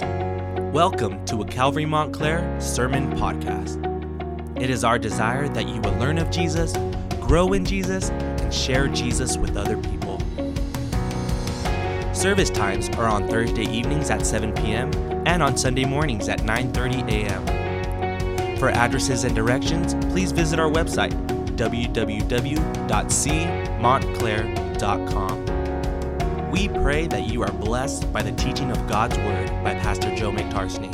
Welcome to a Calvary Montclair Sermon Podcast. It is our desire that you will learn of Jesus, grow in Jesus, and share Jesus with other people. Service times are on Thursday evenings at 7 p.m. and on Sunday mornings at 9:30 a.m. For addresses and directions, please visit our website www.cmontclair.com. We pray that you are blessed by the teaching of God's Word by Pastor Joe McTarsney.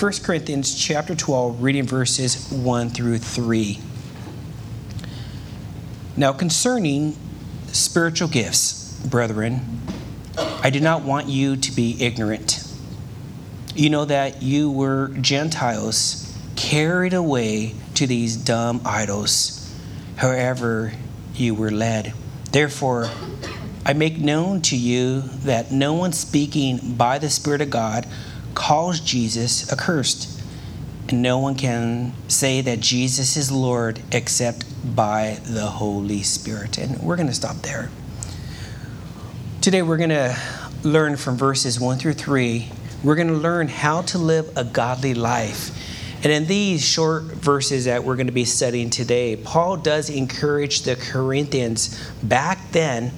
1 Corinthians chapter 12, reading verses 1 through 3. Now, concerning spiritual gifts, brethren, I do not want you to be ignorant. You know that you were Gentiles carried away to these dumb idols, however you were led. Therefore, I make known to you that no one speaking by the Spirit of God calls Jesus accursed, and no one can say that Jesus is Lord except by the Holy Spirit. And we're going to stop there. Today, we're going to learn from verses 1 through 3. We're going to learn how to live a godly life. And in these short verses that we're going to be studying today, Paul does encourage the Corinthians back then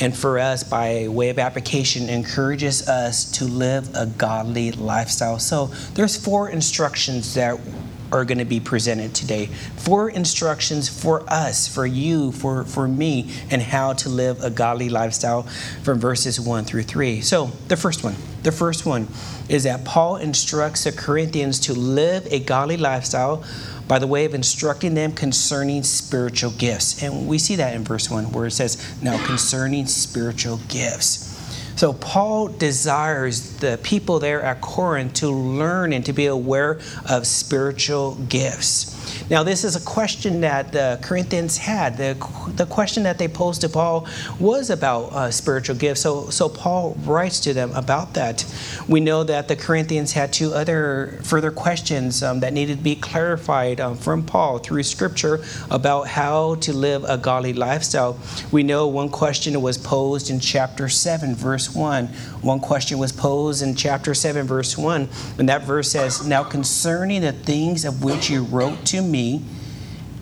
and for us, by way of application, encourages us to live a godly lifestyle. So there's four instructions that are going to be presented today. Four instructions for us, for you, for, for me, and how to live a godly lifestyle from verses 1 through 3. So, the first one, the first one is that Paul instructs the Corinthians to live a godly lifestyle by the way of instructing them concerning spiritual gifts. And we see that in verse 1 where it says, Now concerning spiritual gifts. So Paul desires the people there at Corinth to learn and to be aware of spiritual gifts. Now, this is a question that the Corinthians had. The, the question that they posed to Paul was about uh, spiritual gifts. So, so Paul writes to them about that. We know that the Corinthians had two other further questions um, that needed to be clarified um, from Paul through Scripture about how to live a godly lifestyle. We know one question was posed in chapter 7, verse 1. One question was posed in chapter 7, verse 1. And that verse says, Now concerning the things of which you wrote to me,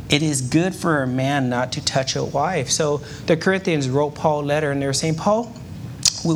it is good for a man not to touch a wife. So the Corinthians wrote Paul a letter and they were saying, Paul,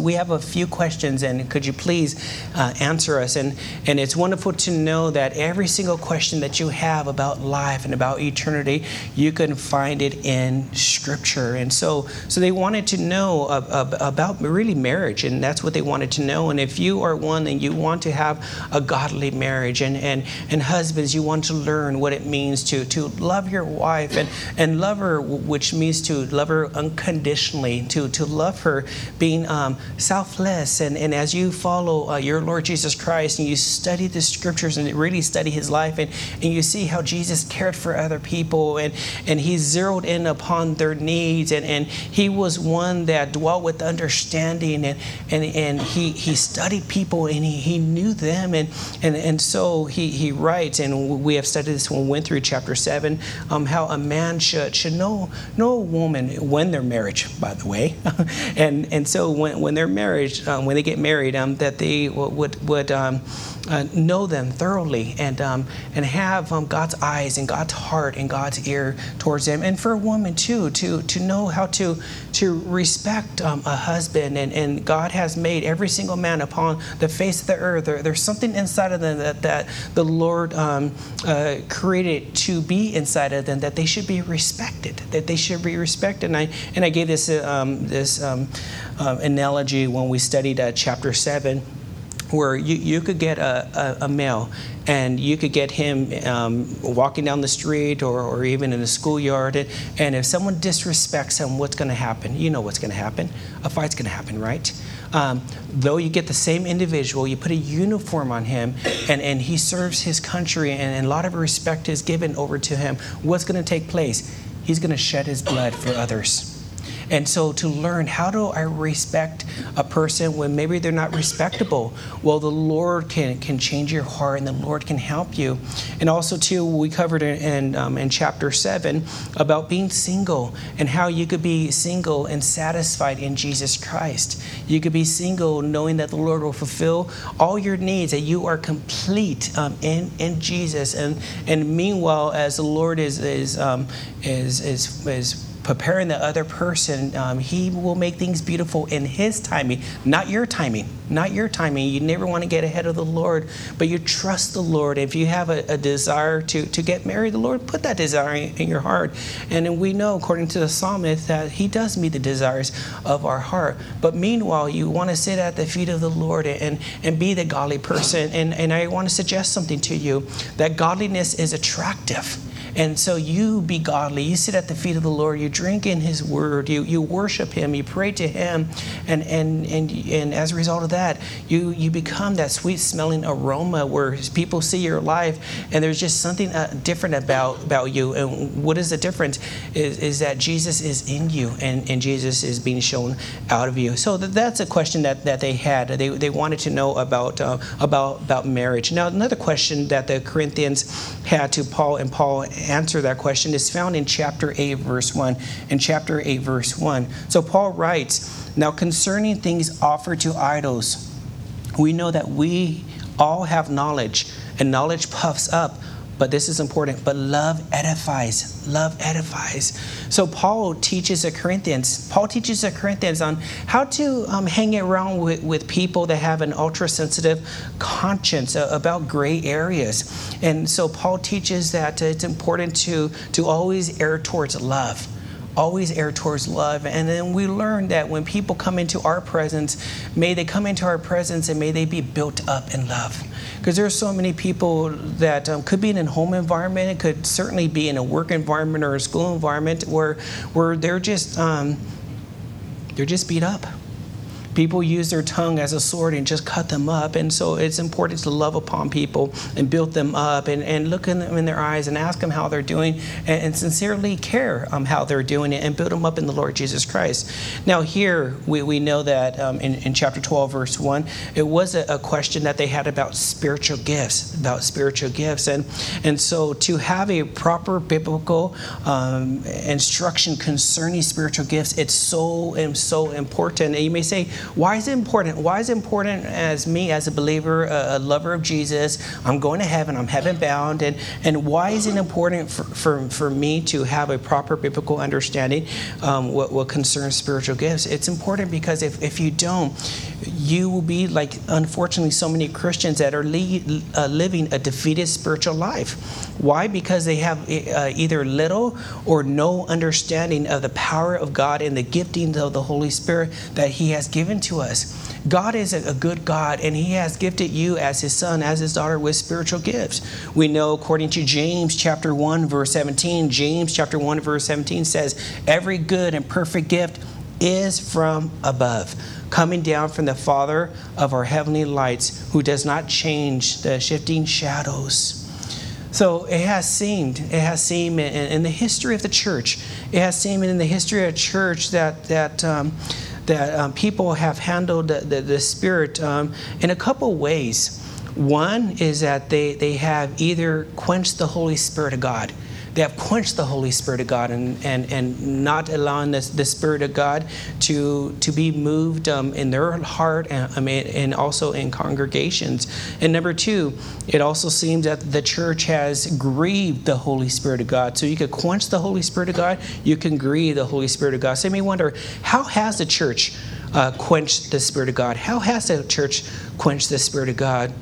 we have a few questions, and could you please uh, answer us? And, and it's wonderful to know that every single question that you have about life and about eternity, you can find it in Scripture. And so, so they wanted to know about really marriage, and that's what they wanted to know. And if you are one and you want to have a godly marriage, and, and, and husbands, you want to learn what it means to, to love your wife and, and love her, which means to love her unconditionally, to, to love her being. Um, selfless. And, and as you follow uh, your Lord Jesus Christ and you study the scriptures and really study his life and, and you see how Jesus cared for other people and, and he zeroed in upon their needs and, and he was one that dwelt with understanding and, and, and he, he studied people and he, he knew them. And, and, and so he, he writes, and we have studied this when we went through chapter 7, um, how a man should, should know, know a woman when they're married, by the way. and, and so when, when they're married, um, when they get married, um, that they would would um, uh, know them thoroughly and um, and have um, God's eyes and God's heart and God's ear towards them, and for a woman too to to know how to to respect um, a husband, and, and God has made every single man upon the face of the earth. There, there's something inside of them that that the Lord uh, created to be inside of them that they should be respected, that they should be respected. And I and I gave this uh, this uh, analogy when we studied uh, chapter 7 where you, you could get a, a, a, male and you could get him um, walking down the street or, or even in a schoolyard. And, and if someone disrespects him what's going to happen? You know what's going to happen. A fight's going to happen right? Um, though you get the same individual you put a uniform on him and, and he serves his country and, and a lot of respect is given over to him what's going to take place? He's going to shed his blood for others And so to learn how do I respect a person when maybe they're not respectable? Well, the Lord can, can change your heart and the Lord can help you. And also, too, we covered in, in, um, in chapter 7 about being single and how you could be single and satisfied in Jesus Christ. You could be single knowing that the Lord will fulfill all your needs, that you are complete um, in, in Jesus. And, and meanwhile, as the Lord is, is, um, is, is, is preparing the other person, um, He will make things beautiful in His timing, not your timing. Not your timing. You never want to get ahead of the Lord, but you trust the Lord. If you have a, a desire to, to get married, the Lord put that desire in, in your heart. And we know, according to the psalmist, that He does meet the desires of our heart. But meanwhile, you want to sit at the feet of the Lord and, and be the godly person. And, and I want to suggest something to you that godliness is attractive. And so you be godly. You sit at the feet of the Lord. You drink in His Word. You, you worship Him. You pray to Him. And, and, and, and as a result of that, you, you become that sweet smelling aroma where people see your life and there's just something uh, different about, about you. And what is the difference? Is, is that Jesus is in you and, and Jesus is being shown out of you. So that's a question that, that they had. They, they wanted to know about, uh, about, about marriage. Now, another question that the Corinthians had to Paul, and Paul answer that question is found in chapter 8, verse 1. In chapter 8, verse 1. So Paul writes, Now concerning things offered to idols, we know that we all have knowledge, and knowledge puffs up but this is important. But love edifies. Love edifies. So Paul teaches the Corinthians. Paul teaches the Corinthians on how to um, hang around with, with people that have an ultra sensitive conscience about gray areas. And so Paul teaches that it's important to to always err towards love always err towards love. And then we learn that when people come into our presence, may they come into our presence and may they be built up in love because there are so many people that um, could be in a home environment, it could certainly be in a work environment or a school environment where where they're just um, they're just beat up people use their tongue as a sword and just cut them up. And so it's important to love upon people and build them up and, and look in them in their eyes and ask them how they're doing and, and sincerely care um, how they're doing it and build them up in the Lord Jesus Christ. Now, here we, we know that um, in, in chapter 12, verse 1, it was a, a question that they had about spiritual gifts, about spiritual gifts. And, and so to have a proper biblical um, instruction concerning spiritual gifts, it's so and so important. And you may say, why is it important? Why is it important as me, as a believer, a, a lover of Jesus? I'm going to heaven, I'm heaven bound. And, and why is it important for, for, for me to have a proper biblical understanding um, what, what concerns spiritual gifts? It's important because if, if you don't, you will be like, unfortunately, so many Christians that are uh, living a defeated spiritual life. Why? Because they have uh, either little or no understanding of the power of God and the giftings of the Holy Spirit that He has given to us. God is a good God, and He has gifted you as His son, as His daughter, with spiritual gifts. We know, according to James chapter 1, verse 17, James chapter 1, verse 17 says, Every good and perfect gift is from above coming down from the Father of our heavenly lights, who does not change the shifting shadows. So it has seemed, it has seemed in, in, the history of the church, it has seemed in the history of the church that that um, that um, people have handled the, the, the Spirit um, in a couple ways. One is that they, they have either quenched the Holy Spirit of God they have quenched the Holy Spirit of God and, and, and not allowing the, the Spirit of God to, to be moved um, in their heart and, I mean, and also in congregations. And number two, it also seems that the church has grieved the Holy Spirit of God. So you could quench the Holy Spirit of God, you can grieve the Holy Spirit of God. So you may wonder, how has the church uh, quenched the Spirit of God? How has the church quenched the Spirit of God?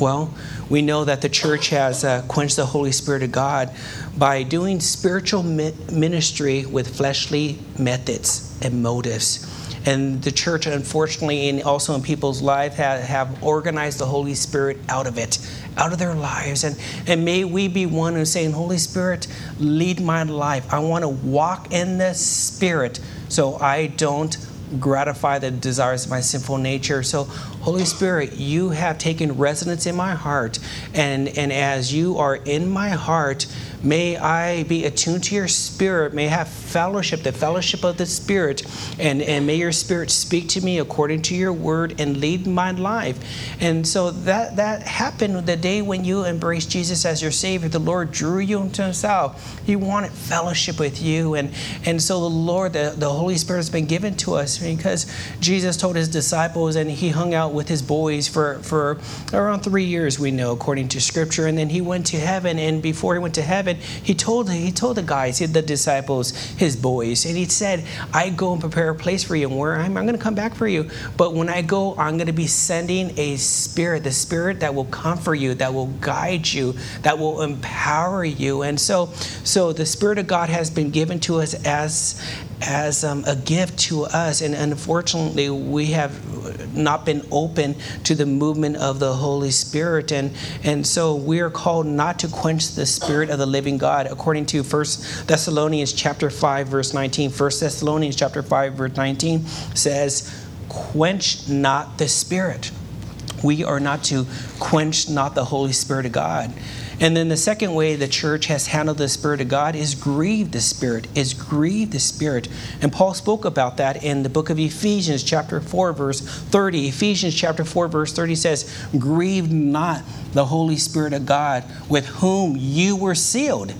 Well, we know that the church has uh, quenched the Holy Spirit of God by doing spiritual ministry with fleshly methods and motives. And the church, unfortunately, and also in people's lives, have, have organized the Holy Spirit out of it, out of their lives. And, and may we be one who's saying, Holy Spirit, lead my life. I want to walk in the Spirit so I don't gratify the desires of my sinful nature. So, Holy Spirit, you have taken residence in my heart. And, and as you are in my heart, May I be attuned to your spirit. May I have fellowship, the fellowship of the Spirit. And, and may your spirit speak to me according to your word and lead my life. And so that, that happened the day when you embraced Jesus as your Savior. The Lord drew you into Himself. He wanted fellowship with you. And, and so the Lord, the, the Holy Spirit has been given to us because Jesus told His disciples and He hung out with His boys for, for around three years, we know, according to Scripture. And then He went to heaven. And before He went to heaven, he told he told the guys, the disciples, his boys, and he said, "I go and prepare a place for you, and where I'm, I'm going to come back for you. But when I go, I'm going to be sending a spirit, the spirit that will comfort you, that will guide you, that will empower you. And so, so the spirit of God has been given to us as as um, a gift to us. And unfortunately, we have not been open to the movement of the Holy Spirit. And, and so we are called not to quench the Spirit of the living God, according to 1 Thessalonians chapter 5, verse 19. 1 Thessalonians chapter 5, verse 19 says, Quench not the Spirit. We are not to quench not the Holy Spirit of God. And then the second way the church has handled the Spirit of God is grieve the Spirit, is grieve the Spirit. And Paul spoke about that in the book of Ephesians, chapter 4, verse 30. Ephesians chapter 4, verse 30 says, Grieve not the Holy Spirit of God, with whom you were sealed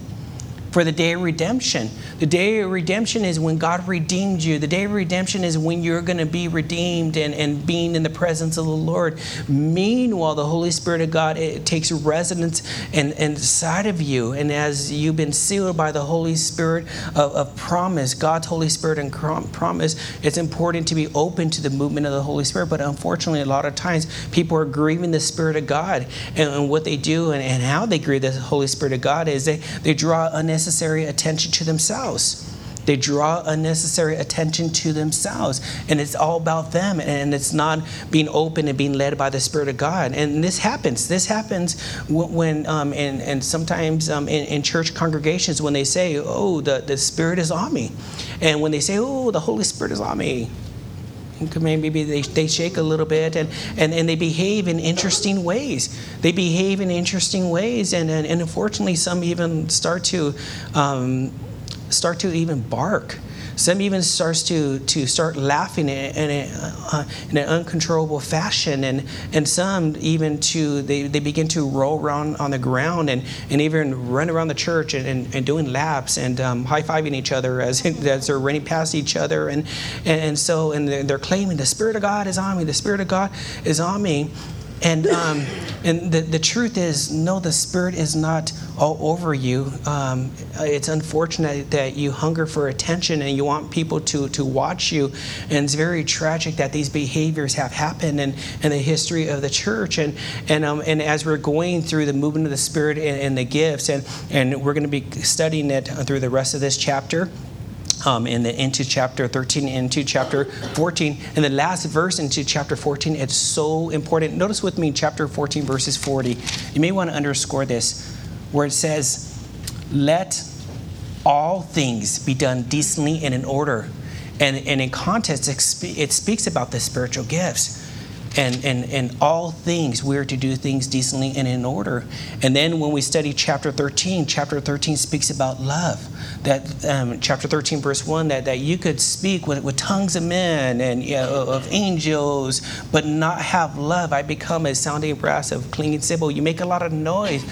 for the day of redemption. The day of redemption is when God redeemed you. The day of redemption is when you're going to be redeemed and, and being in the presence of the Lord. Meanwhile, the Holy Spirit of God takes residence in, inside of you. And as you've been sealed by the Holy Spirit of, of promise, God's Holy Spirit and promise, it's important to be open to the movement of the Holy Spirit. But unfortunately, a lot of times people are grieving the Spirit of God. And, and what they do and, and how they grieve the Holy Spirit of God is they, they draw unnecessary unnecessary attention to themselves. They draw unnecessary attention to themselves, and it's all about them, and it's not being open and being led by the Spirit of God. And this happens. This happens when, um, and, and sometimes um, in, in church congregations, when they say, Oh, the, the Spirit is on me. And when they say, Oh, the Holy Spirit is on me, maybe they, they shake a little bit and, and, and they behave in interesting ways. They behave in interesting ways and, and, and unfortunately some even start to um, start to even bark some even starts to, to start laughing in, a, uh, in an uncontrollable fashion, and, and some even to they, they begin to roll around on the ground and, and even run around the church and, and, and doing laps and um, high fiving each other as, as they're running past each other, and, and so and they're claiming the Spirit of God is on me, the Spirit of God is on me, and um, and the, the truth is, no, the Spirit is not all over you. Um, it's unfortunate that you hunger for attention and you want people to, to watch you. And it's very tragic that these behaviors have happened in, in the history of the church. And, and, um, and as we're going through the movement of the Spirit and, and the gifts, and, and we're going to be studying it through the rest of this chapter um, in the, into chapter 13, into chapter 14. And the last verse into chapter 14, it's so important. Notice with me chapter 14, verses 40. You may want to underscore this, where it says, Let all things be done decently and in order. And, and in context, it speaks about the spiritual gifts and, and, and all things we are to do things decently and in order. And then when we study chapter 13 chapter 13 speaks about love. That um, chapter 13 verse 1 that, that you could speak with, with tongues of men and you know, of angels but not have love. I become a sounding brass of clinging cymbal. You make a lot of noise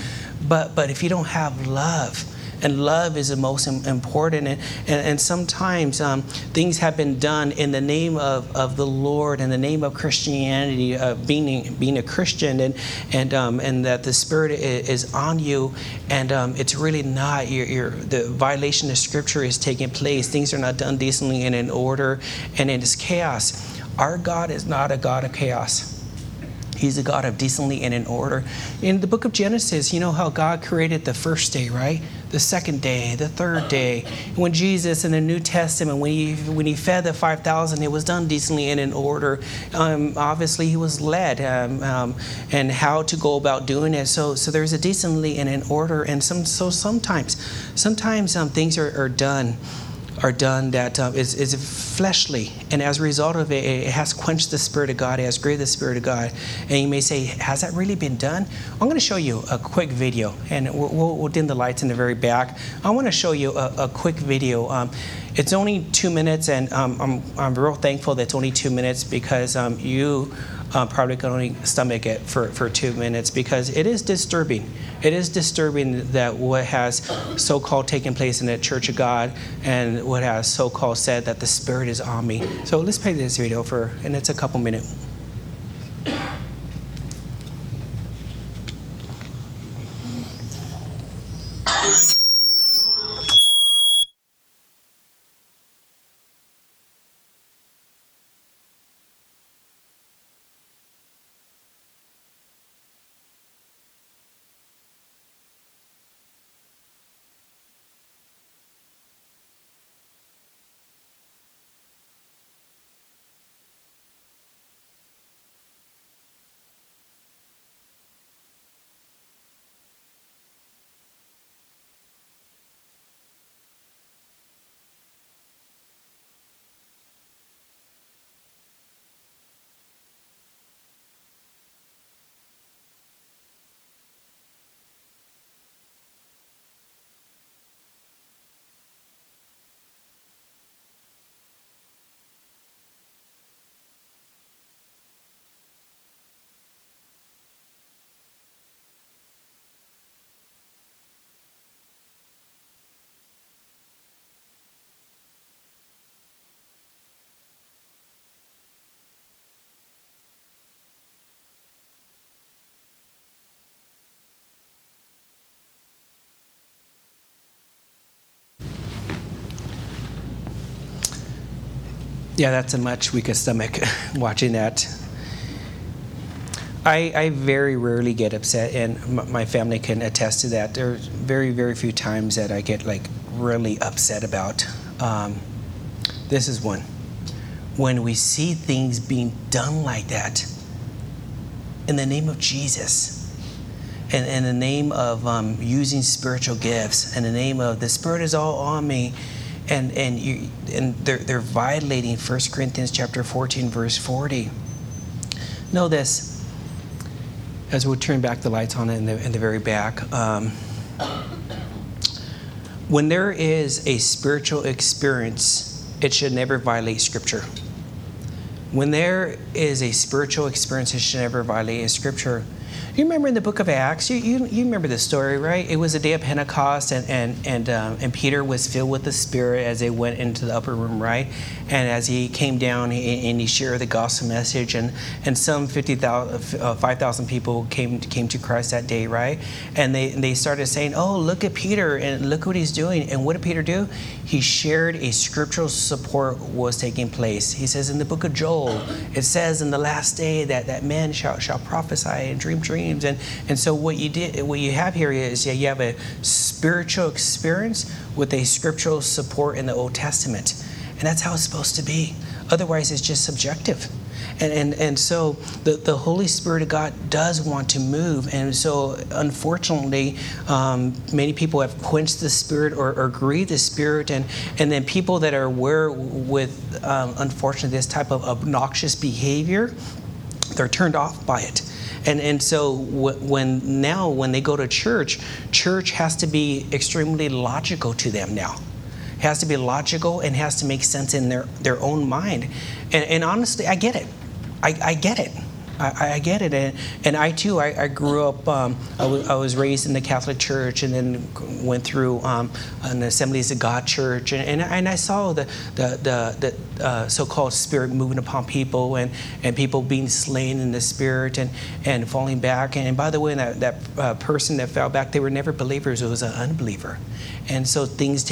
but but if you don't have love and love is the most important. And, and, and sometimes um, things have been done in the name of, of the Lord, in the name of Christianity, uh, being, being a Christian, and, and, um, and that the Spirit is, on you, and um, it's really not. The violation of Scripture is taking place. Things are not done decently and in order, and it is chaos. Our God is not a God of chaos. He's a God of decently and in order. In the book of Genesis, you know how God created the first day, right? The second day, the third day. When Jesus in the New Testament, when he, when he fed the 5,000, it was done decently and in order. Um, obviously, he was led um, um, and how to go about doing it. So, so there's a decently and in order. And some, so sometimes, sometimes um, things are, are done are done that um, is is fleshly, and as a result of it, it has quenched the Spirit of God, it has grieved the Spirit of God. And you may say, Has that really been done? I'm going to show you a quick video, and we'll, we'll, dim the lights in the very back. I want to show you a, a quick video. Um, it's only two minutes, and um, I'm, I'm real thankful that it's only two minutes because um, you uh, probably can only stomach it for, for two minutes because it is disturbing. It is disturbing that what has so called taken place in the Church of God and what has so called said that the Spirit is on me. So let's play this video for, and it's a couple minutes. Yeah, that's a much weaker stomach watching that. I, I very rarely get upset, and my family can attest to that. There's very, very few times that I get like really upset about. Um, this is one. When we see things being done like that in the name of Jesus, and in the name of um, using spiritual gifts, and the name of the Spirit is all on me, and and you and they're they're violating 1 Corinthians chapter 14 verse 40. Know this. As we'll turn back the lights on in the in the very back. Um, when there is a spiritual experience, it should never violate Scripture. When there is a spiritual experience, it should never violate Scripture. You remember in the book of Acts, you, you, you remember the story, right? It was the day of Pentecost, and, and, and, um, and Peter was filled with the Spirit as they went into the upper room, right? And as he came down and he shared the gospel message, and, and some 50,000, uh, 5,000 people came, came to Christ that day, right? And they, they started saying, Oh, look at Peter, and look what he's doing. And what did Peter do? He shared a scriptural support was taking place. He says in the book of Joel, it says in the last day that, that men shall, shall prophesy and dream dreams dreams. And, and so what you did, what you have here is yeah, you have a spiritual experience with a scriptural support in the Old Testament. And that's how it's supposed to be. Otherwise, it's just subjective. And, and, and so the, the Holy Spirit of God does want to move. And so, unfortunately, um, many people have quenched the Spirit or, or grieved the Spirit. And, and then people that are aware with, um, unfortunately, this type of obnoxious behavior, they're turned off by it. And, and so when now when they go to church, church has to be extremely logical to them now. It has to be logical and has to make sense in their, their own mind. And, and honestly, I get it. I, I get it. I, I, get it, and, and I too. I, I grew up. Um, I, w- I was raised in the Catholic Church, and then went through um, an Assemblies of God church, and, and, and I saw the the the, the uh, so-called spirit moving upon people, and, and people being slain in the spirit, and, and falling back. And, by the way, that that uh, person that fell back, they were never believers. It was an unbeliever, and so things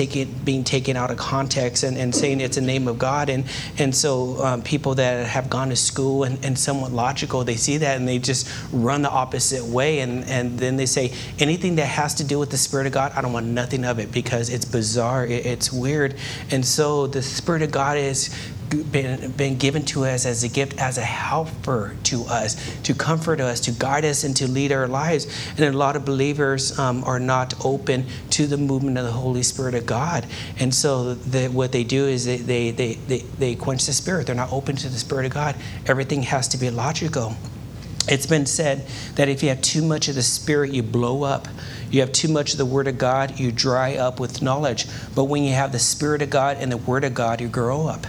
being taken out of context and, and saying it's a name of God, and and so um, people that have gone to school and, and somewhat logical they see that and they just run the opposite way. And, and then they say, anything that has to do with the Spirit of God, I don't want nothing of it because it's bizarre, it's weird. And so the Spirit of God is been, been given to us as a gift, as a helper to us, to comfort us, to guide us, and to lead our lives. And a lot of believers um, are not open to the movement of the Holy Spirit of God. And so what they do is they, they, they, they, they quench the Spirit. They're not open to the Spirit of God. Everything has to be logical. It's been said that if you have too much of the Spirit, you blow up. You have too much of the Word of God, you dry up with knowledge. But when you have the Spirit of God and the Word of God, you grow up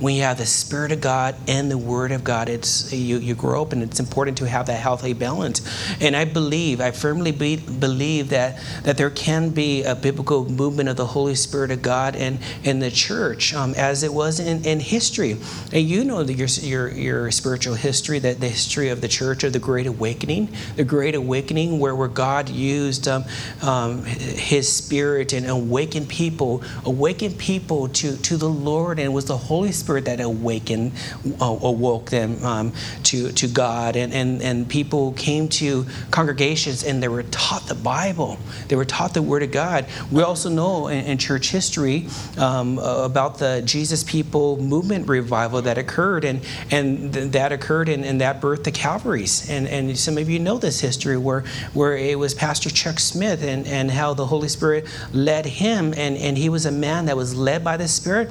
when you have the Spirit of God and the Word of God, it's you, you grow up, and it's important to have that healthy balance. And I believe, I firmly be, believe that that there can be a biblical movement of the Holy Spirit of God and in the church, um, as it was in, in history. And you know your your your spiritual history, that the history of the church of the Great Awakening, the Great Awakening, where where God used um, um, His Spirit and awakened people, awakened people to to the Lord, and was the Holy Spirit Spirit that awakened, uh, awoke them um, to, to God. And, and, and people came to congregations and they were taught the Bible, they were taught the Word of God. We also know in, in church history um, about the Jesus People movement revival that occurred, and, and th- that occurred and, and that birthed the Calvaries. And, and some of you know this history where, where it was Pastor Chuck Smith and, and how the Holy Spirit led him, and, and he was a man that was led by the Spirit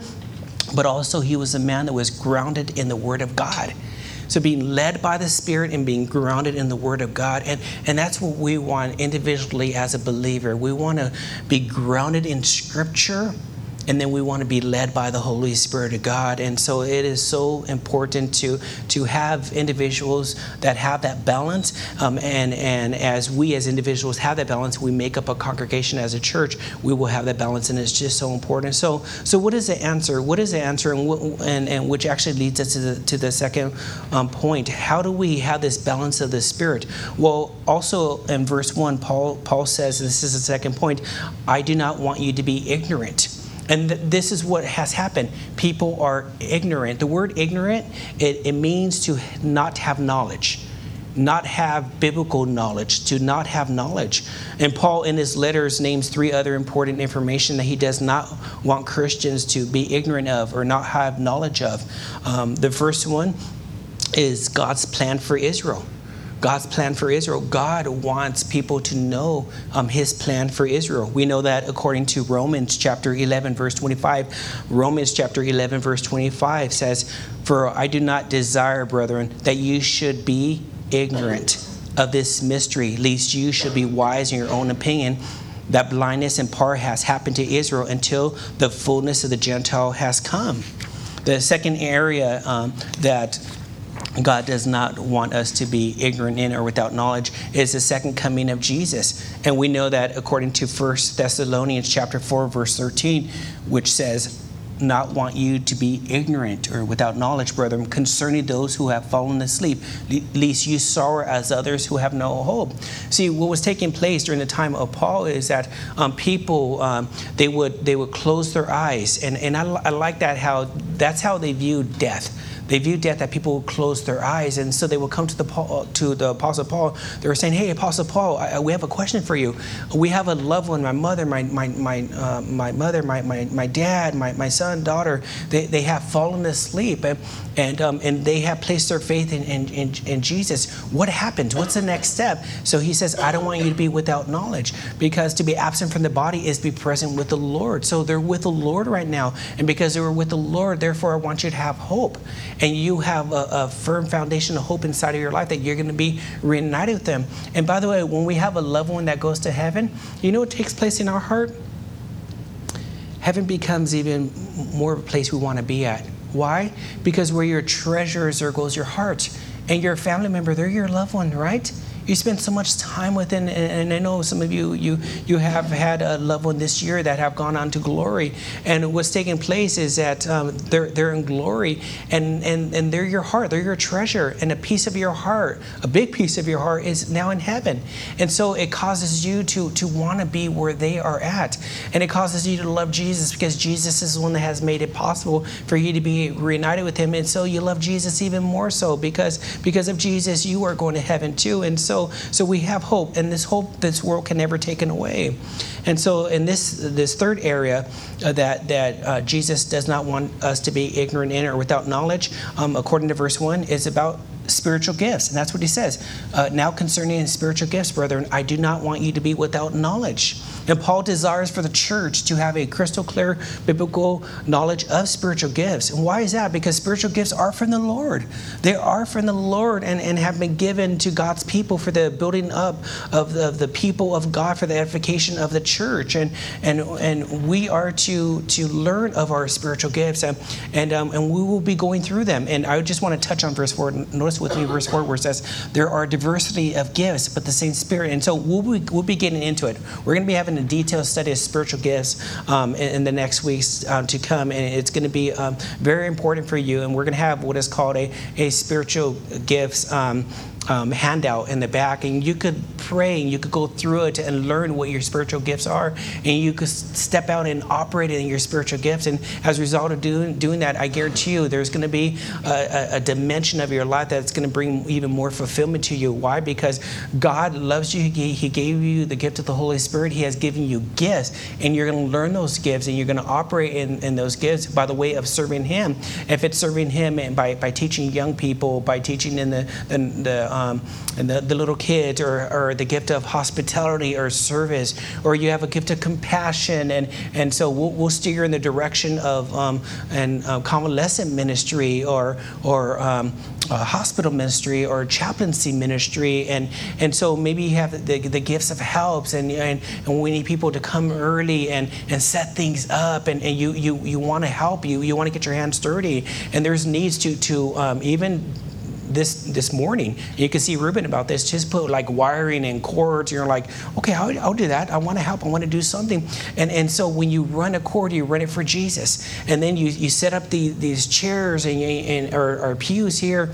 but also he was a man that was grounded in the Word of God. So being led by the Spirit and being grounded in the Word of God. And, and that's what we want individually as a believer. We want to be grounded in Scripture and then we want to be led by the Holy Spirit of God. And so it is so important to to have individuals that have that balance. Um, and and as we as individuals have that balance, we make up a congregation as a church. We will have that balance, and it's just so important. So so what is the answer? What is the answer? And and, and which actually leads us to the to the second um, point. How do we have this balance of the Spirit? Well, also in verse one, Paul Paul says, this is the second point. I do not want you to be ignorant and th- this is what has happened. People are ignorant. The word ignorant, it, it means to not have knowledge not have biblical knowledge, to not have knowledge. And Paul, in his letters, names three other important information that he does not want Christians to be ignorant of or not have knowledge of. Um, the first one is God's plan for Israel. God's plan for Israel. God wants people to know um, His plan for Israel. We know that according to Romans chapter 11, verse 25. Romans chapter 11, verse 25 says, For I do not desire, brethren, that you should be ignorant of this mystery, lest you should be wise in your own opinion. That blindness in part has happened to Israel until the fullness of the Gentile has come. The second area um, that God does not want us to be ignorant in or without knowledge is the second coming of Jesus. And we know that according to 1 Thessalonians chapter 4 verse 13, which says, not want you to be ignorant or without knowledge, brethren, concerning those who have fallen asleep, lest you sorrow as others who have no hope. See, what was taking place during the time of Paul is that um, people um, they would they would close their eyes, and and I, I like that how that's how they viewed death they viewed death that people close their eyes, and so they would come to the Paul, to the Apostle Paul. They were saying, "Hey, Apostle Paul, I, we have a question for you. We have a loved one, my mother, my my my uh, my mother, my, my my dad, my, my son, daughter. They, they have fallen asleep, and and, um, and they have placed their faith in, in, in, in Jesus. What happens? What's the next step? So he says, I don't want you to be without knowledge, because to be absent from the body is to be present with the Lord. So they're with the Lord right now, and because they were with the Lord, therefore I want you to have hope and you have a, a firm foundation of hope inside of your life that you're going to be reunited with them. And by the way, when we have a loved one that goes to heaven, you know what takes place in our heart? Heaven becomes even more of a place we want to be at. Why? Because where your treasure is, there goes your heart. And your family member, they're your loved one, right? You spend so much time with and, and I know some of you you you have had a loved one this year that have gone on to glory. And what's taking place is that um, they're they're in glory and, and and they're your heart. They're your treasure and a piece of your heart a big piece of your heart is now in heaven. And so it causes you to to want to be where they are at. And it causes you to love Jesus because Jesus is the one that has made it possible for you to be reunited with him. And so you love Jesus even more so because because of Jesus you are going to heaven too. And so so, we have hope, and this hope this world can never taken away. And so, in this this third area uh, that that uh, Jesus does not want us to be ignorant in or without knowledge, um, according to verse one, is about spiritual gifts. And that's what he says. Uh, now, concerning spiritual gifts, brethren, I do not want you to be without knowledge. And Paul desires for the church to have a crystal clear biblical knowledge of spiritual gifts. And why is that? Because spiritual gifts are from the Lord. They are from the Lord and, and have been given to God's people for the building up of the, of the people of God, for the edification of the church. And and and we are to to learn of our spiritual gifts and and, um, and we will be going through them. And I just want to touch on verse 4. Notice with me verse 4 where it says, There are diversity of gifts, but the same Spirit. And so we'll be, we'll be getting into it. We're going to be having a detailed study of spiritual gifts um, in, in, the next weeks um, to come. And it's going to be um, very important for you. And we're going to have what is called a, a spiritual gifts um, um, handout in the back, and you could pray and you could go through it and learn what your spiritual gifts are, and you could step out and operate in your spiritual gifts. And as a result of doing doing that, I guarantee you, there's going to be a, a, dimension of your life that's going to bring even more fulfillment to you. Why? Because God loves you. He, he gave you the gift of the Holy Spirit. He has given you gifts, and you're going to learn those gifts, and you're going to operate in, in those gifts by the way of serving Him. If it's serving Him and by, by teaching young people, by teaching in the the, the um, and the, the little kids, or, or the gift of hospitality or service, or you have a gift of compassion. And, and so we'll, we'll steer in the direction of um, an uh, convalescent ministry or, or um, hospital ministry or chaplaincy ministry. And, and so maybe you have the, the gifts of helps, and, and, and we need people to come early and, and set things up, and, and you, you, you want to help, you, you want to get your hands dirty. And there's needs to, to um, even this this morning. You can see Ruben about this. Just put like wiring and cords. You're like, okay, I'll, I'll do that. I want to help. I want to do something. And and so when you run a cord, you run it for Jesus. And then you, you set up the, these chairs and, and or, or pews here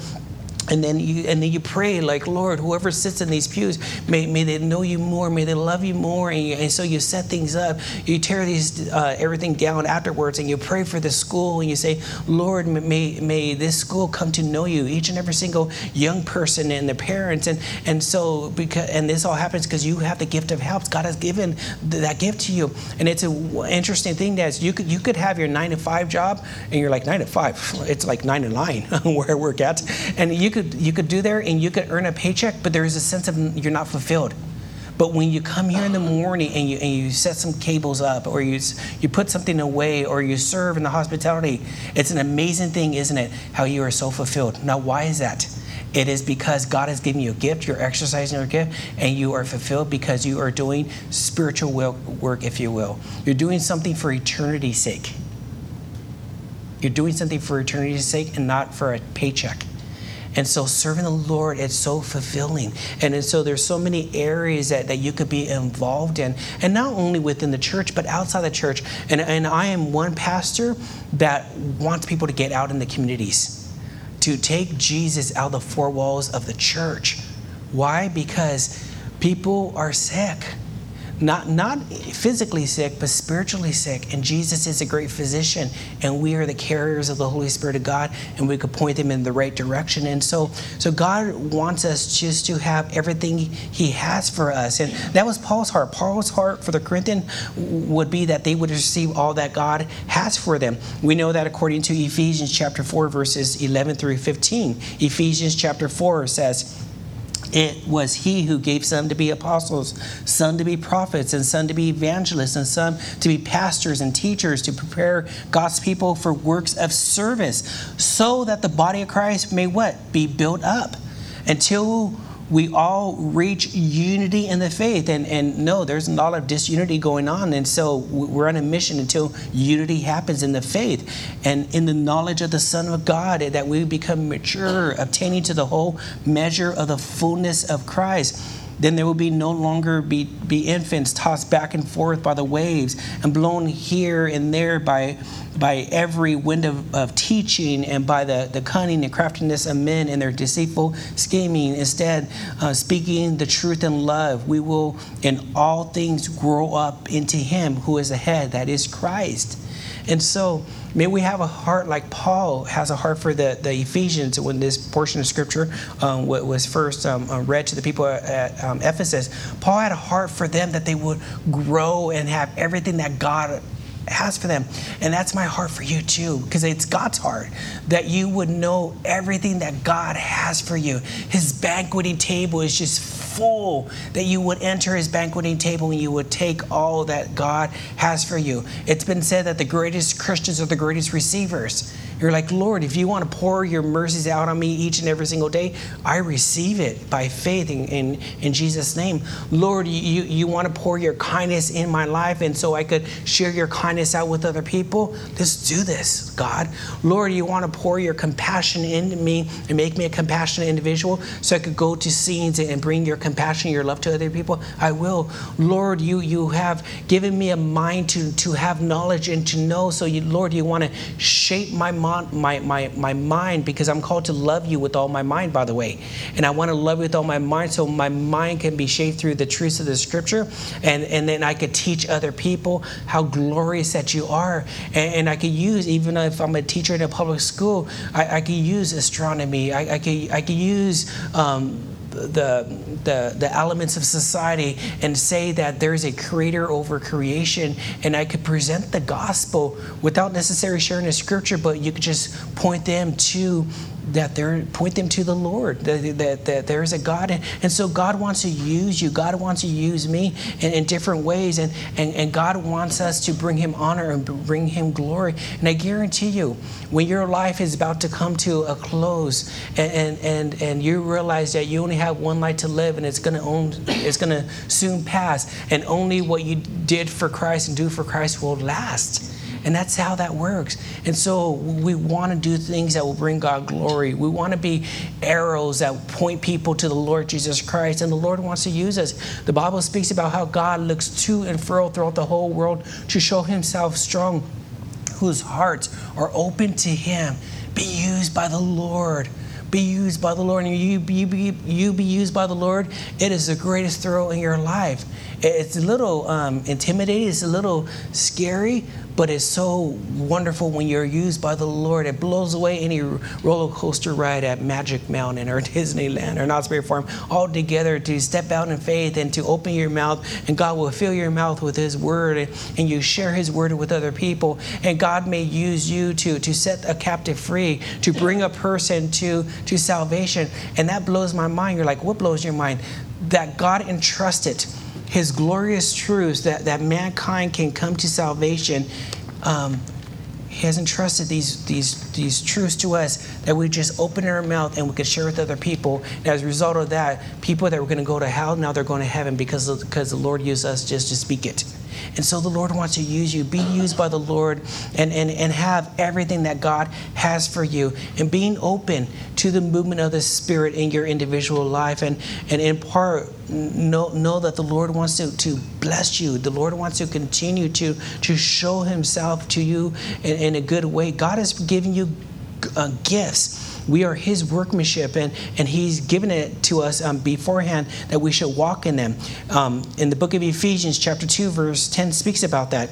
and then you and then you pray like lord whoever sits in these pews may, may they know you more may they love you more. And, you, and so you set things up. You tear these uh, everything down afterwards and you pray for the school and you say lord may, may this school come to know you each and every single young person and their parents. And and so because and this all happens because you have the gift of helps god has given that gift to you. And it's an interesting thing that you could you could have your nine to five job and you're like nine to five? It's like nine to nine where i work at and you could you could do there and you could earn a paycheck, but there is a sense of you're not fulfilled. But when you come here in the morning and you, and you set some cables up, or you, you put something away, or you serve in the hospitality, it's an amazing thing, isn't it? How you are so fulfilled. Now, why is that? It is because God has given you a gift, you're exercising your gift, and you are fulfilled because you are doing spiritual work, if you will. You're doing something for eternity's sake. You're doing something for eternity's sake and not for a paycheck. And so serving the Lord, it's so fulfilling. And, so there's so many areas that, that you could be involved in. And not only within the church, but outside the church. And, and I am one pastor that wants people to get out in the communities, to take Jesus out of the four walls of the church. Why? Because people are sick not, not physically sick, but spiritually sick. And Jesus is a great physician, and we are the carriers of the Holy Spirit of God, and we could point them in the right direction. And so, so God wants us just to have everything He has for us. And that was Paul's heart. Paul's heart for the Corinthian would be that they would receive all that God has for them. We know that according to Ephesians chapter 4, verses 11 through 15. Ephesians chapter 4 says, it was he who gave some to be apostles, some to be prophets, and some to be evangelists, and some to be pastors and teachers to prepare God's people for works of service, so that the body of Christ may what? Be built up until we all reach unity in the faith. And, and no, there's a lot of disunity going on. And so we're on a mission until unity happens in the faith and in the knowledge of the Son of God, that we become mature, obtaining to the whole measure of the fullness of Christ then there will be no longer be, be infants tossed back and forth by the waves and blown here and there by, by every wind of, of teaching and by the, the cunning and craftiness of men and their deceitful scheming. Instead, uh, speaking the truth in love, we will in all things grow up into Him who is ahead, that is Christ. And so, May we have a heart like Paul has a heart for the, the Ephesians when this portion of scripture um, was first um, uh, read to the people at um, Ephesus. Paul had a heart for them that they would grow and have everything that God has for them. And that's my heart for you too, because it's God's heart that you would know everything that God has for you. His banqueting table is just full, that you would enter his banqueting table and you would take all that God has for you. It's been said that the greatest Christians are the greatest receivers. You're like, Lord, if you want to pour your mercies out on me each and every single day, I receive it by faith in, in, in Jesus' name. Lord, you, you want to pour your kindness in my life, and so I could share your kindness out with other people. Let's do this, God. Lord, you want to pour your compassion into me and make me a compassionate individual so I could go to scenes and bring your compassion, your love to other people. I will. Lord, you, you have given me a mind to, to have knowledge and to know. So, you, Lord, you want to shape my mind my, my, my mind because I'm called to love you with all my mind, by the way. And I want to love you with all my mind so my mind can be shaped through the truths of the scripture. And, and then I could teach other people how glorious that you are. And, and I could use, even if I'm a teacher in a public school, I, I could use astronomy. I, I, could, I could use um, the, the, the elements of society and say that there's a creator over creation. And I could present the gospel without necessarily sharing a scripture, but you could just point them to that they point them to the Lord, that, that, that there is a God. And, and, so God wants to use you. God wants to use me in, in, different ways. And, and, and God wants us to bring Him honor and bring Him glory. And I guarantee you, when your life is about to come to a close and, and, and, and you realize that you only have one life to live and it's going to it's going to soon pass, and only what you did for Christ and do for Christ will last. And that's how that works. And so we want to do things that will bring God glory. We want to be arrows that point people to the Lord Jesus Christ. And the Lord wants to use us. The Bible speaks about how God looks to and fro throughout the whole world to show himself strong, whose hearts are open to him. Be used by the Lord be used by the Lord and you, you, be, you be used by the Lord, it is the greatest thrill in your life. It's a little um, intimidating, it's a little scary, but it's so wonderful when you're used by the Lord. It blows away any roller coaster ride at Magic Mountain or Disneyland or Knott's Berry Farm all together to step out in faith and to open your mouth, and God will fill your mouth with His word, and, you share His word with other people. And God may use you to, to set a captive free, to bring a person to, to salvation. And that blows my mind. You're like, what blows your mind? That God entrusted his glorious truths that, that mankind can come to salvation, um, he has entrusted these, these, these truths to us that we just open our mouth and we can share with other people. And as a result of that, people that were going to go to hell, now they're going to heaven because, of, because the Lord used us just to speak it. And so the Lord wants to use you. Be used by the Lord and, and, and have everything that God has for you. And being open to the movement of the Spirit in your individual life. And, and in part, know, know that the Lord wants to, to bless you. The Lord wants to continue to, to show Himself to you in, in a good way. God has given you uh, gifts we are His workmanship, and, and He's given it to us um, beforehand that we should walk in them. Um, in the book of Ephesians, chapter 2, verse 10, speaks about that.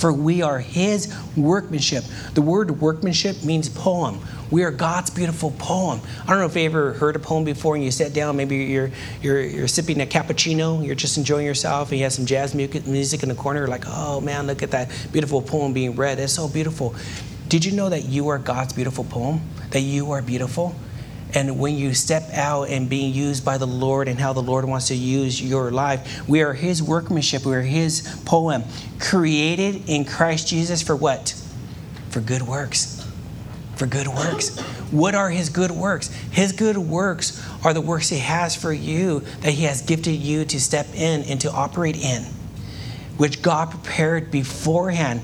For we are His workmanship. The word workmanship means poem. We are God's beautiful poem. I don't know if you ever heard a poem before and you sat down, maybe you're, you're, you're sipping a cappuccino, you're just enjoying yourself, and you have some jazz music in the corner, like, oh man, look at that beautiful poem being read. It's so beautiful. Did you know that you are God's beautiful poem? That you are beautiful? And when you step out and being used by the Lord and how the Lord wants to use your life, we are His workmanship. We are His poem, created in Christ Jesus for what? For good works. For good works. What are His good works? His good works are the works He has for you that He has gifted you to step in and to operate in, which God prepared beforehand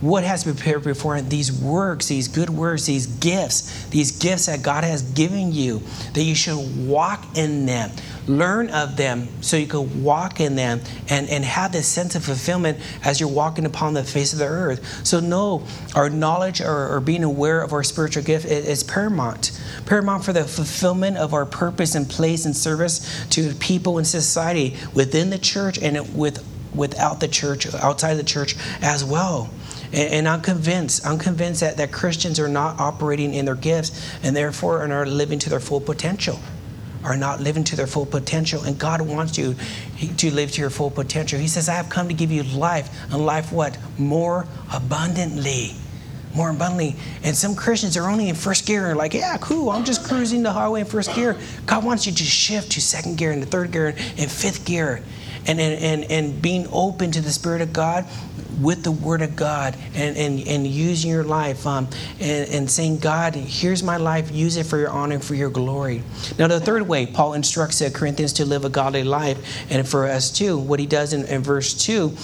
what has prepared before these works, these good works, these gifts, these gifts that God has given you, that you should walk in them, learn of them so you can walk in them and, and have this sense of fulfillment as you're walking upon the face of the earth. So, no, our knowledge or, or being aware of our spiritual gift is paramount. Paramount for the fulfillment of our purpose and place and service to people in society within the church and with, without the church, outside the church as well. And, and, I'm convinced, I'm convinced that, that Christians are not operating in their gifts and therefore are not living to their full potential. Are not living to their full potential. And God wants you to live to your full potential. He says, I have come to give you life, and life what? More abundantly more abundantly. And some Christians are only in first gear and like, yeah, cool, I'm just cruising the highway in first gear. God wants you to shift to second gear and the third gear and fifth gear. And, and, and being open to the Spirit of God with the Word of God and, and, and using your life um, and, and saying, God, here's my life, use it for your honor and for your glory. Now, the third way, Paul instructs the Corinthians to live a godly life, and for us too, what he does in, in verse 2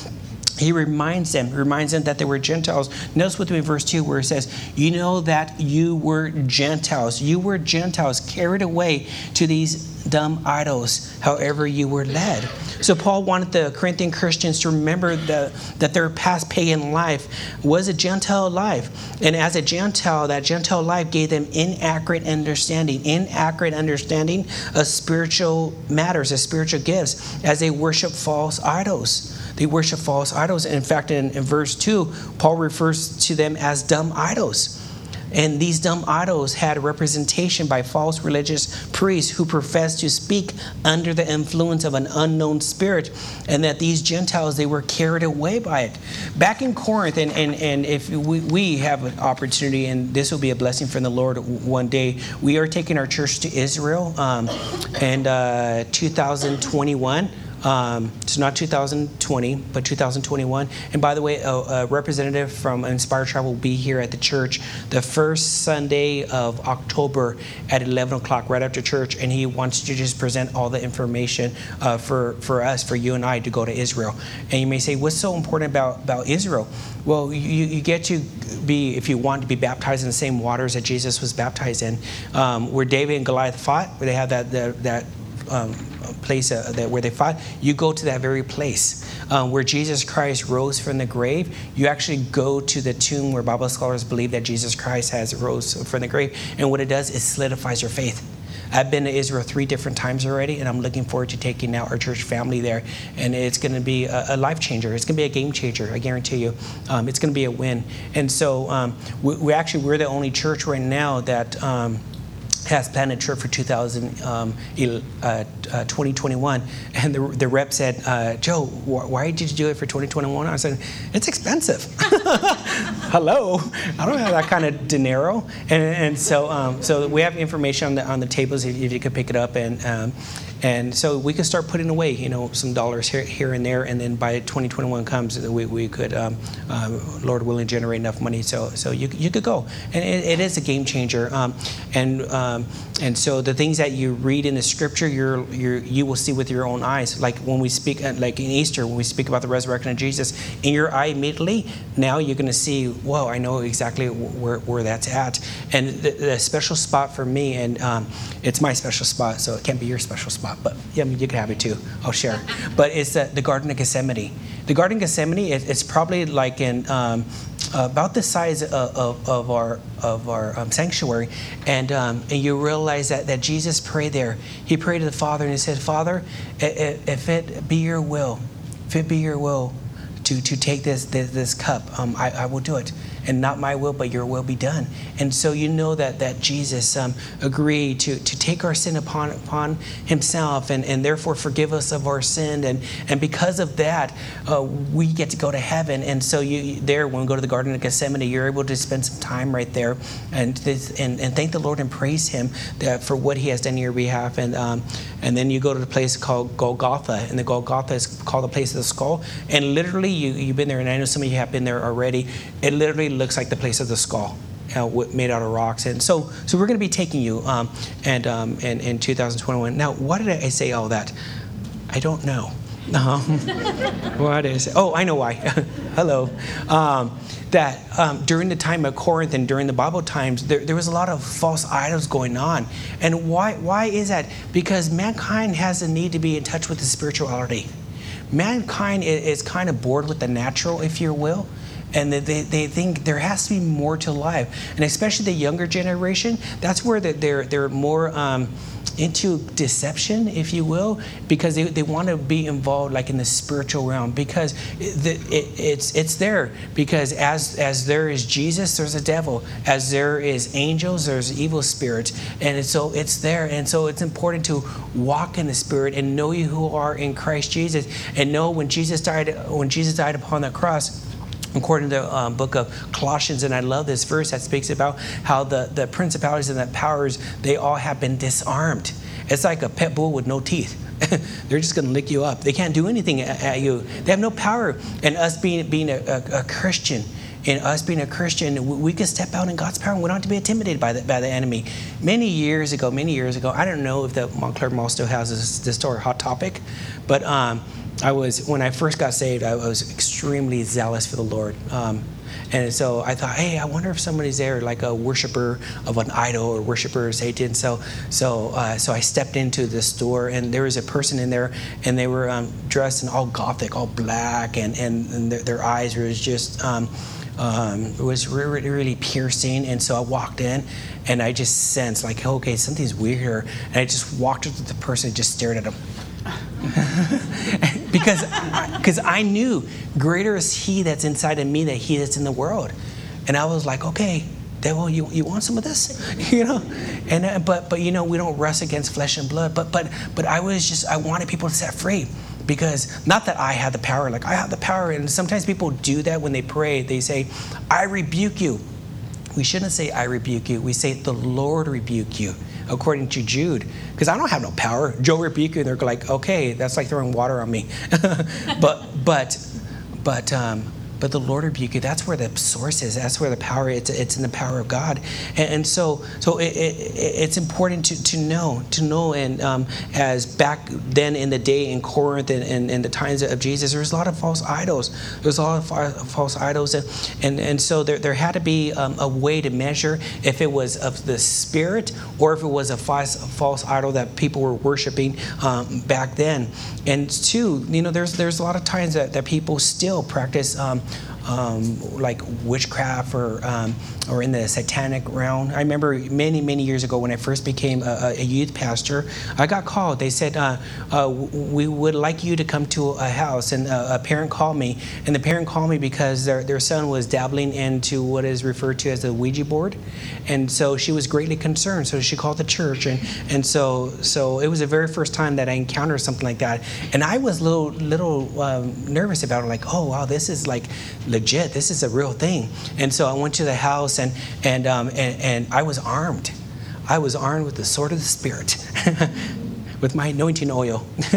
he reminds them, reminds them that they were Gentiles. Notice with me verse 2 where it says, You know that you were Gentiles. You were Gentiles carried away to these dumb idols, however you were led. So Paul wanted the Corinthian Christians to remember the, that their past pagan life was a Gentile life. And as a Gentile, that Gentile life gave them inaccurate understanding, inaccurate understanding of spiritual matters, of spiritual gifts, as they worship false idols. They worship false idols. And In fact, in, in verse 2, Paul refers to them as dumb idols. And these dumb idols had representation by false religious priests who professed to speak under the influence of an unknown spirit, and that these Gentiles, they were carried away by it. Back in Corinth, and, and, and if we, we have an opportunity, and this will be a blessing from the Lord one day, we are taking our church to Israel um, in uh, 2021. Um, it's not 2020, but 2021. And by the way, a, a, representative from Inspired Travel will be here at the church the first Sunday of October at 11 o'clock, right after church. And he wants to just present all the information uh, for, for us, for you and I, to go to Israel. And you may say, what's so important about, about Israel? Well, you, you get to be, if you want to be baptized in the same waters that Jesus was baptized in, um, where David and Goliath fought, where they have that, that, that um, place uh, that where they fought, you go to that very place um, where Jesus Christ rose from the grave. You actually go to the tomb where Bible scholars believe that Jesus Christ has rose from the grave, and what it does is solidifies your faith. I've been to Israel three different times already, and I'm looking forward to taking now our church family there. And it's going to be a, a, life changer. It's going to be a game changer. I guarantee you. Um, it's going to be a win. And so um, we, we, actually we're the only church right now that. Has trip for 2000, um, uh, uh, 2021. And the, the rep said, uh, Joe, wh- why did you do it for 2021? I said, it's expensive. Hello, I don't have that kind of dinero. And, and so, um, so we have information on the, on the tables if, if you could pick it up. And, um, and so we could start putting away, you know, some dollars here, here and there, and then by 2021 comes, we, we could, um, uh, Lord willing, generate enough money so so you, you could go, and it, it is a game changer. Um, and um, and so the things that you read in the Scripture, you're, you're you will see with your own eyes. Like when we speak, uh, like in Easter, when we speak about the resurrection of Jesus, in your eye immediately, now you're going to see, whoa, I know exactly where, where that's at. And the, the special spot for me, and um, it's my special spot, so it can't be your special spot but yeah, I mean, you can have it too. I'll share. But it's the, the Garden of Gethsemane. The Garden of Gethsemane, it's probably like in um, about the size of, of, of our of our um, sanctuary, and um, and you realize that that Jesus prayed there. He prayed to the Father and he said, Father, if it be Your will, if it be Your will, to to take this this, this cup, um, I, I will do it and not my will, but your will be done. And so you know that that Jesus um, agreed to, to take our sin upon upon himself and, and therefore forgive us of our sin. And, and because of that, uh, we get to go to heaven. And so you there, when we go to the Garden of Gethsemane, you're able to spend some time right there and and, and thank the Lord and praise Him for what He has done on your behalf. And um, and then you go to the place called Golgotha, and the Golgotha is called the place of the skull. And literally, you you've been there, and I know some of you have been there already. It literally looks like the place of the skull. Uh, made out of rocks, and so so we're going to be taking you um, and um, and in 2021. Now, why did I say all that? I don't know. Um, what is? It? Oh, I know why. Hello. Um, that um, during the time of Corinth and during the Bible times, there, there was a lot of false idols going on. And why, why is that? Because mankind has a need to be in touch with the spirituality. Mankind is, is kind of bored with the natural, if you will and they, they think there has to be more to life. And especially the younger generation, that's where they're, they're more. Um, into deception, if you will, because they, they want to be involved like in the spiritual realm because it, it, it's it's there because as as there is Jesus, there's a devil. As there is angels, there's evil spirits, and so it's there. And so it's important to walk in the Spirit and know you who are in Christ Jesus, and know when Jesus died when Jesus died upon the cross according to the um, book of colossians and i love this verse that speaks about how the, the principalities and the powers they all have been disarmed. It's like a pet bull with no teeth. They're just going to lick you up. They can't do anything at, you. They have no power and us being, being a, a, a christian. And us being a Christian, we can step out in God's power. And we don't have to be intimidated by the, by the enemy. Many years ago, many years ago, I don't know if the Montclair Mall still has this, this story, Hot Topic, but um, I was when I first got saved, I was extremely zealous for the Lord. Um, and so I thought, hey, I wonder if somebody's there, like a worshiper of an idol or worshiper of Satan. So, so, uh, so I stepped into the store, and there was a person in there, and they were um, dressed in all gothic, all black, and and, and their, their, eyes was just. Um, um, was really, really piercing, and so I walked in, and I just sensed like, okay, something's weird here, and I just walked up to the person and just stared at him. because because I knew greater is he that's inside of me than he that's in the world. And i was like okay devil you, you want some of this? You know? And uh, but but you know we don't wrestle against flesh and blood. But but but i was just i wanted people to set free. Because not that i had the power. Like i have the power. And sometimes people do that when they pray. They say i rebuke you we shouldn't say i rebuke you we say the lord rebuke you according to Jude, because I don't have no power. Joe rebuke you, and they're like, okay, that's like throwing water on me. but but but um, but the Lord rebuke you. That's where the source is. That's where the power. It's it's in the power of God. And, and so so it, it, it's important to, to know to know. And um, as back then in the day in Corinth and, and, and, the times of Jesus, there was a lot of false idols. There was a lot of false idols, and and, and so there, there had to be um, a way to measure if it was of the spirit or if it was a false, false idol that people were worshiping um, back then. And two, you know, there's there's a lot of times that, that people still practice um, um, like witchcraft or um, or in the satanic realm. I remember many many years ago when I first became a, a youth pastor, I got called. They said uh, uh, we would like you to come to a house, and a, a, parent called me, and the parent called me because their their son was dabbling into what is referred to as the Ouija board, and so she was greatly concerned. So she called the church, and and so so it was the very first time that I encountered something like that, and I was a little little um, nervous about it, like oh wow this is like legit. This is a real thing. And so I went to the house and, and, um, and, and I was armed. I was armed with the sword of the Spirit, with my anointing oil,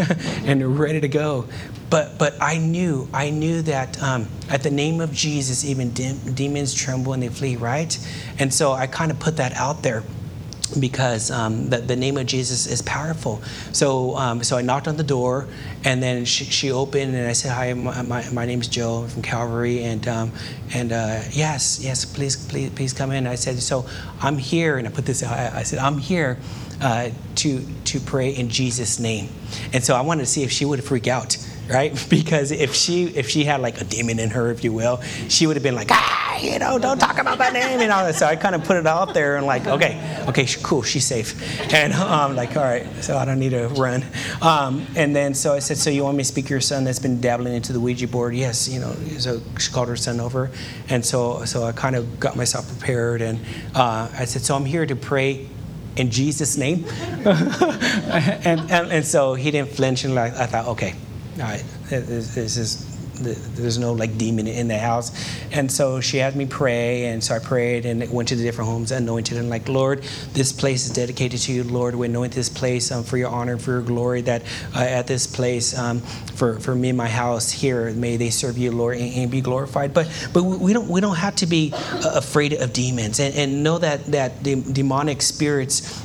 and ready to go. But, but I knew, I knew that um, at the name of Jesus, even de- demons tremble and they flee, right? And so I kind of put that out there because um, the, the, name of Jesus is powerful. So, um, so I knocked on the door, and then she, she opened, and I said, "Hi, my, my, my name is Joe from Calvary, and um, and uh, yes, yes, please, please, please come in." I said, "So I'm here," and I put this. I, I said, "I'm here uh, to to pray in Jesus' name," and so I wanted to see if she would freak out right? Because if she if she had like a demon in her, if you will, she would have been like, ah, you know, don't talk about that name and all that. So I kind of put it out there and like, okay, okay, cool, she's safe, and I'm um, like, all right, so I don't need to run. Um, and then so I said, so you want me to speak to your son that's been dabbling into the Ouija board? Yes, you know. So she called her son over, and so so I kind of got myself prepared, and uh, I said, so I'm here to pray in Jesus' name. and, and, and, so he didn't flinch, and like, I thought, okay, this, is there's no like demon in the house. And so she had me pray and so i prayed and went to the different homes anointed and like lord this place is dedicated to you. Lord we anoint this place um, for your honor for your glory that uh, at this place um, for, for me and my house here. May they serve you lord and, and be glorified. But but we don't we don't have to be uh, afraid of demons. And, and know that that the demonic spirits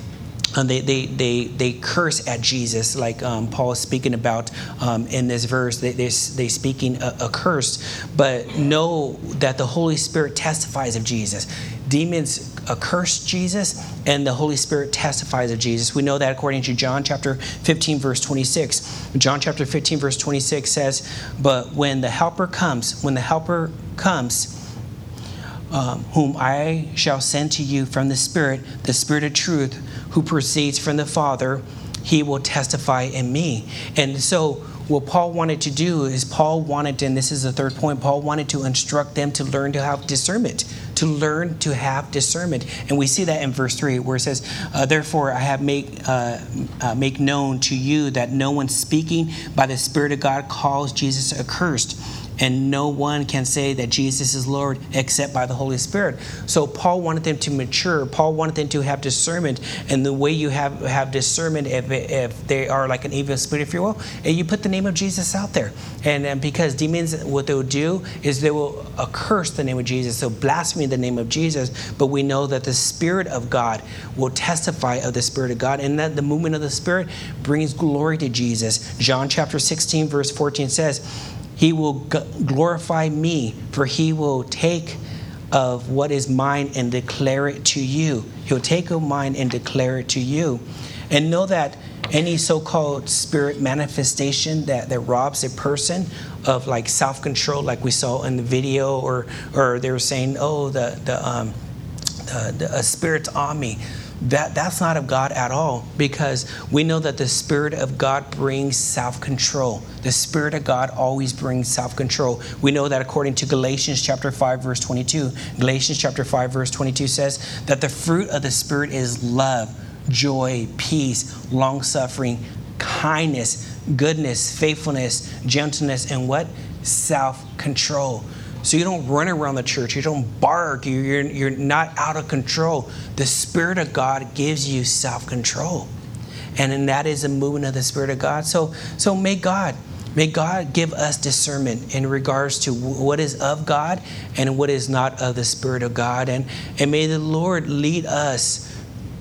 and they, they, they, they curse at Jesus, like um, Paul is speaking about um, in this verse. They, they, they speaking a, a, curse, but know that the Holy Spirit testifies of Jesus. Demons curse Jesus, and the Holy Spirit testifies of Jesus. We know that according to John chapter 15, verse 26. John chapter 15, verse 26 says, But when the Helper comes, when the Helper comes, um, whom I shall send to you from the Spirit, the Spirit of truth, who proceeds from the Father, he will testify in me. And so, what Paul wanted to do is, Paul wanted, and this is the third point, Paul wanted to instruct them to learn to have discernment, to learn to have discernment. And we see that in verse 3, where it says, uh, Therefore, I have make, uh, uh, make known to you that no one speaking by the Spirit of God calls Jesus accursed and no one can say that Jesus is Lord except by the Holy Spirit. So Paul wanted them to mature. Paul wanted them to have discernment, and the way you have have discernment, if, if they are like an evil spirit, if you will, and you put the name of Jesus out there, and, and because demons, what they will do is they will curse the name of Jesus, so blaspheme the name of Jesus. But we know that the Spirit of God will testify of the Spirit of God, and that the movement of the Spirit brings glory to Jesus. John chapter 16, verse 14 says. He will glorify me, for he will take of what is mine and declare it to you. He'll take of mine and declare it to you. And know that any so-called spirit manifestation that, that robs a person of like self-control, like we saw in the video, or or they were saying, oh, the the um, the, the a spirit's on me that that's not of God at all because we know that the spirit of God brings self-control. The spirit of God always brings self-control. We know that according to Galatians chapter 5 verse 22. Galatians chapter 5 verse 22 says that the fruit of the spirit is love, joy, peace, long-suffering, kindness, goodness, faithfulness, gentleness and what? Self-control. So you don't run around the church, you don't bark, you're, you're not out of control. The Spirit of God gives you self control. And then that is a movement of the Spirit of God. So, so may God, may God give us discernment in regards to what is of God and what is not of the Spirit of God. And, and may the Lord lead us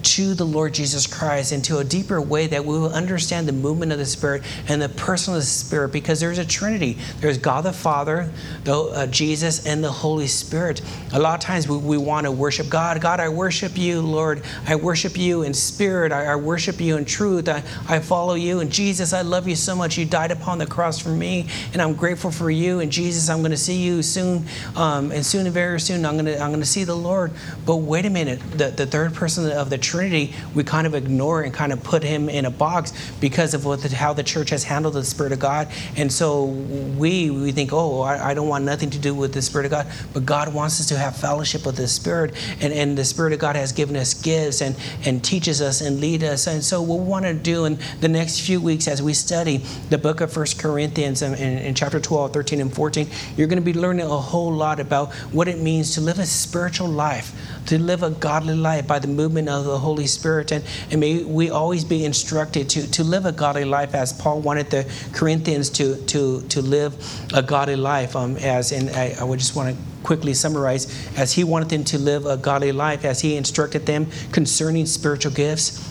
to the Lord Jesus Christ into a deeper way that we will understand the movement of the Spirit and the person of the Spirit because there's a Trinity. There's God the Father, the, uh, Jesus, and the Holy Spirit. A lot of times we, we want to worship God. God, I worship you, Lord. I worship you in spirit. I, I worship you in truth. I, I follow you. And Jesus, I love you so much. You died upon the cross for me, and I'm grateful for you. And Jesus, I'm going to see you soon, um, and soon and very soon I'm going to I'm going to see the Lord. But wait a minute, the, the third person of the Trinity, we kind of ignore and kind of put him in a box because of what the, how the church has handled the Spirit of God. And so we we think, oh, I, I, don't want nothing to do with the Spirit of God. But God wants us to have fellowship with the Spirit, and, and the Spirit of God has given us gifts and and teaches us and lead us. And so what we want to do in the next few weeks as we study the book of First Corinthians in, in, in chapter 12, 13, and 14, you're going to be learning a whole lot about what it means to live a spiritual life, to live a godly life by the movement of the Holy Spirit. And, and may we always be instructed to, to live a godly life as Paul wanted the Corinthians to, to, to live a godly life. Um, as in, I, I would just want to quickly summarize, as he wanted them to live a godly life, as he instructed them concerning spiritual gifts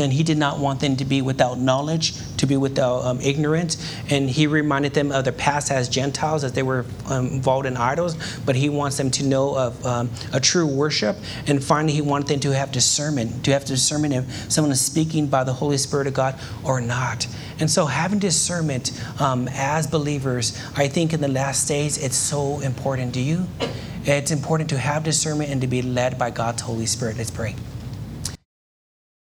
and he did not want them to be without knowledge, to be without um, ignorance. And he reminded them of their past as Gentiles, as they were um, involved in idols. But he wants them to know of um, a true worship. And finally, he wanted them to have discernment, to have discernment if someone is speaking by the Holy Spirit of God or not. And so, having discernment um, as believers, I think in the last days, it's so important. Do you? It's important to have discernment and to be led by God's Holy Spirit. Let's pray.